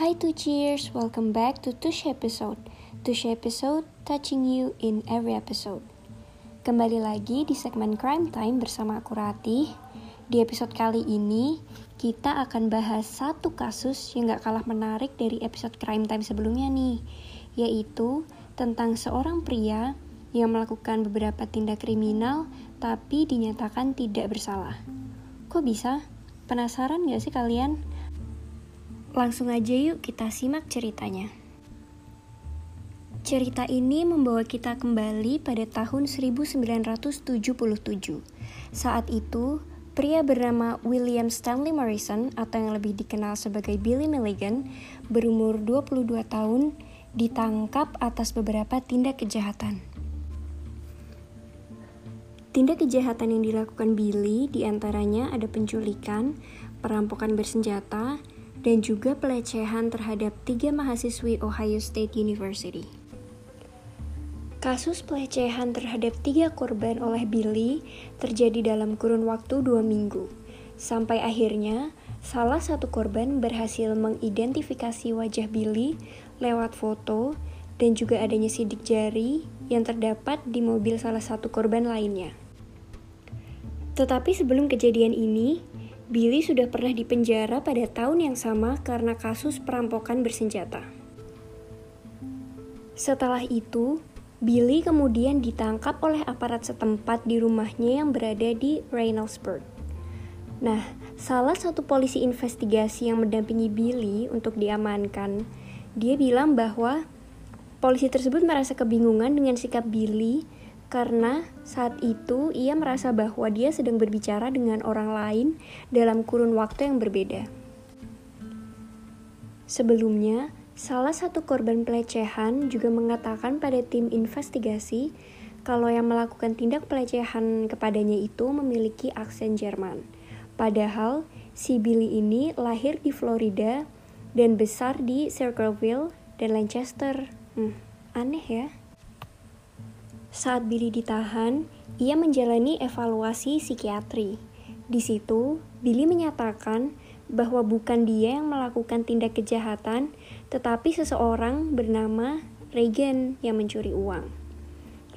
Hi to cheers, welcome back to Tush episode. Tush episode touching you in every episode. Kembali lagi di segmen Crime Time bersama aku Ratih. Di episode kali ini, kita akan bahas satu kasus yang gak kalah menarik dari episode Crime Time sebelumnya nih, yaitu tentang seorang pria yang melakukan beberapa tindak kriminal tapi dinyatakan tidak bersalah. Kok bisa? Penasaran gak sih kalian? Langsung aja yuk kita simak ceritanya. Cerita ini membawa kita kembali pada tahun 1977. Saat itu, pria bernama William Stanley Morrison atau yang lebih dikenal sebagai Billy Milligan berumur 22 tahun ditangkap atas beberapa tindak kejahatan. Tindak kejahatan yang dilakukan Billy di antaranya ada penculikan, perampokan bersenjata, dan juga pelecehan terhadap tiga mahasiswi Ohio State University. Kasus pelecehan terhadap tiga korban oleh Billy terjadi dalam kurun waktu dua minggu, sampai akhirnya salah satu korban berhasil mengidentifikasi wajah Billy lewat foto dan juga adanya sidik jari yang terdapat di mobil salah satu korban lainnya. Tetapi sebelum kejadian ini, Billy sudah pernah dipenjara pada tahun yang sama karena kasus perampokan bersenjata. Setelah itu, Billy kemudian ditangkap oleh aparat setempat di rumahnya yang berada di Reynoldsburg. Nah, salah satu polisi investigasi yang mendampingi Billy untuk diamankan, dia bilang bahwa polisi tersebut merasa kebingungan dengan sikap Billy karena saat itu ia merasa bahwa dia sedang berbicara dengan orang lain dalam kurun waktu yang berbeda. Sebelumnya, salah satu korban pelecehan juga mengatakan pada tim investigasi kalau yang melakukan tindak pelecehan kepadanya itu memiliki aksen Jerman. Padahal si Billy ini lahir di Florida dan besar di Circleville dan Lancaster. Hmm, aneh ya. Saat Billy ditahan, ia menjalani evaluasi psikiatri. Di situ, Billy menyatakan bahwa bukan dia yang melakukan tindak kejahatan, tetapi seseorang bernama Regan yang mencuri uang.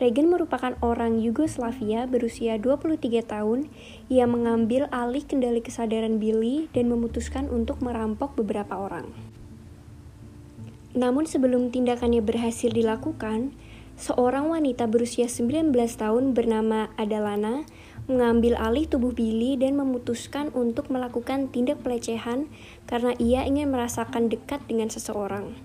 Regan merupakan orang Yugoslavia berusia 23 tahun yang mengambil alih kendali kesadaran Billy dan memutuskan untuk merampok beberapa orang. Namun sebelum tindakannya berhasil dilakukan, seorang wanita berusia 19 tahun bernama Adalana mengambil alih tubuh Billy dan memutuskan untuk melakukan tindak pelecehan karena ia ingin merasakan dekat dengan seseorang.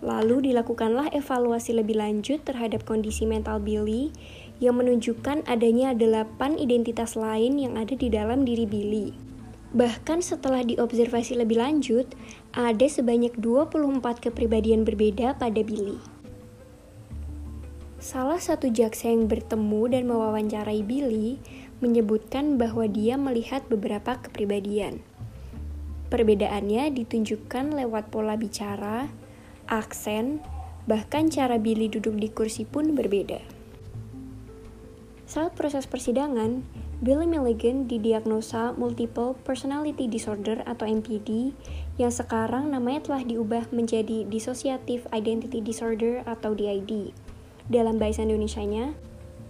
Lalu dilakukanlah evaluasi lebih lanjut terhadap kondisi mental Billy yang menunjukkan adanya delapan identitas lain yang ada di dalam diri Billy. Bahkan setelah diobservasi lebih lanjut, ada sebanyak 24 kepribadian berbeda pada Billy. Salah satu jaksa yang bertemu dan mewawancarai Billy menyebutkan bahwa dia melihat beberapa kepribadian. Perbedaannya ditunjukkan lewat pola bicara, aksen, bahkan cara Billy duduk di kursi pun berbeda. Saat proses persidangan, Billy Milligan didiagnosa Multiple Personality Disorder atau MPD yang sekarang namanya telah diubah menjadi Dissociative Identity Disorder atau DID dalam bahasa Indonesia-nya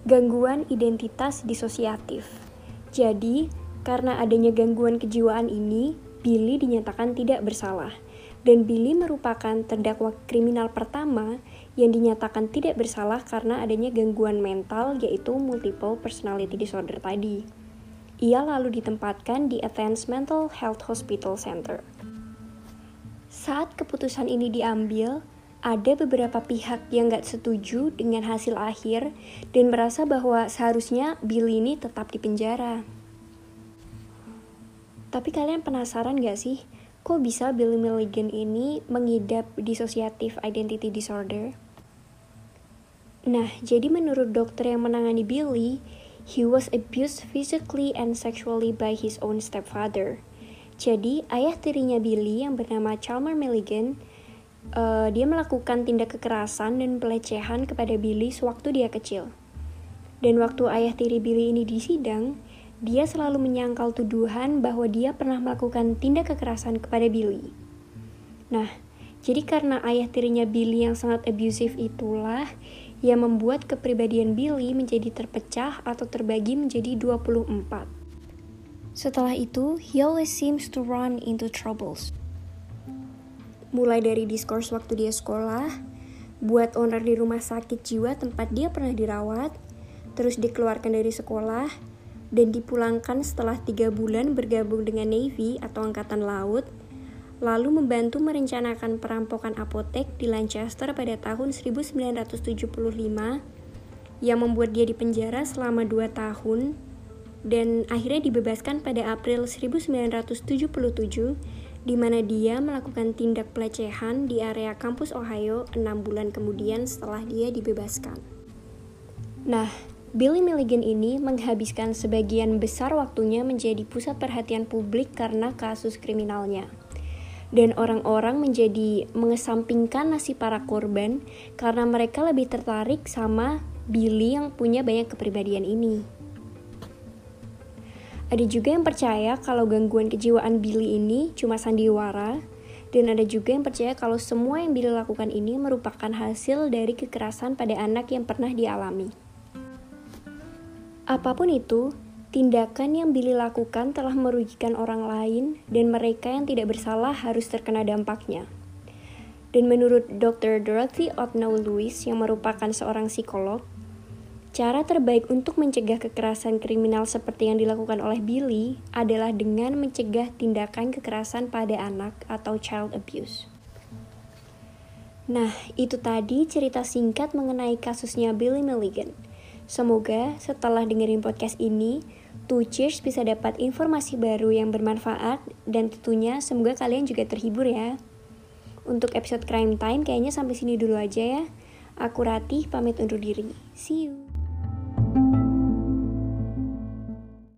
gangguan identitas disosiatif. Jadi, karena adanya gangguan kejiwaan ini, Billy dinyatakan tidak bersalah. Dan Billy merupakan terdakwa kriminal pertama yang dinyatakan tidak bersalah karena adanya gangguan mental yaitu multiple personality disorder tadi. Ia lalu ditempatkan di Athens Mental Health Hospital Center. Saat keputusan ini diambil, ada beberapa pihak yang gak setuju dengan hasil akhir dan merasa bahwa seharusnya Billy ini tetap di penjara. Tapi kalian penasaran gak sih, kok bisa Billy Milligan ini mengidap dissociative identity disorder? Nah, jadi menurut dokter yang menangani Billy, he was abused physically and sexually by his own stepfather. Jadi, ayah tirinya Billy yang bernama Chalmer Milligan uh, dia melakukan tindak kekerasan dan pelecehan kepada Billy sewaktu dia kecil. Dan waktu ayah tiri Billy ini disidang, dia selalu menyangkal tuduhan bahwa dia pernah melakukan tindak kekerasan kepada Billy. Nah, jadi karena ayah tirinya Billy yang sangat abusive itulah yang membuat kepribadian Billy menjadi terpecah atau terbagi menjadi 24. Setelah itu, he always seems to run into troubles. Mulai dari diskors waktu dia sekolah, buat owner di rumah sakit jiwa tempat dia pernah dirawat, terus dikeluarkan dari sekolah, dan dipulangkan setelah tiga bulan bergabung dengan Navy atau Angkatan Laut, lalu membantu merencanakan perampokan apotek di Lancaster pada tahun 1975 yang membuat dia dipenjara selama dua tahun dan akhirnya dibebaskan pada April 1977 di mana dia melakukan tindak pelecehan di area kampus Ohio enam bulan kemudian setelah dia dibebaskan. Nah, Billy Milligan ini menghabiskan sebagian besar waktunya menjadi pusat perhatian publik karena kasus kriminalnya. Dan orang-orang menjadi mengesampingkan nasib para korban karena mereka lebih tertarik sama Billy yang punya banyak kepribadian ini. Ada juga yang percaya kalau gangguan kejiwaan Billy ini cuma sandiwara, dan ada juga yang percaya kalau semua yang Billy lakukan ini merupakan hasil dari kekerasan pada anak yang pernah dialami. Apa pun itu, tindakan yang Billy lakukan telah merugikan orang lain dan mereka yang tidak bersalah harus terkena dampaknya. Dan menurut Dr. Dorothy Otnow Lewis yang merupakan seorang psikolog, Cara terbaik untuk mencegah kekerasan kriminal seperti yang dilakukan oleh Billy adalah dengan mencegah tindakan kekerasan pada anak atau child abuse. Nah, itu tadi cerita singkat mengenai kasusnya Billy Milligan. Semoga setelah dengerin podcast ini, Two Cheers bisa dapat informasi baru yang bermanfaat dan tentunya semoga kalian juga terhibur ya. Untuk episode Crime Time kayaknya sampai sini dulu aja ya. Aku Ratih pamit undur diri. See you.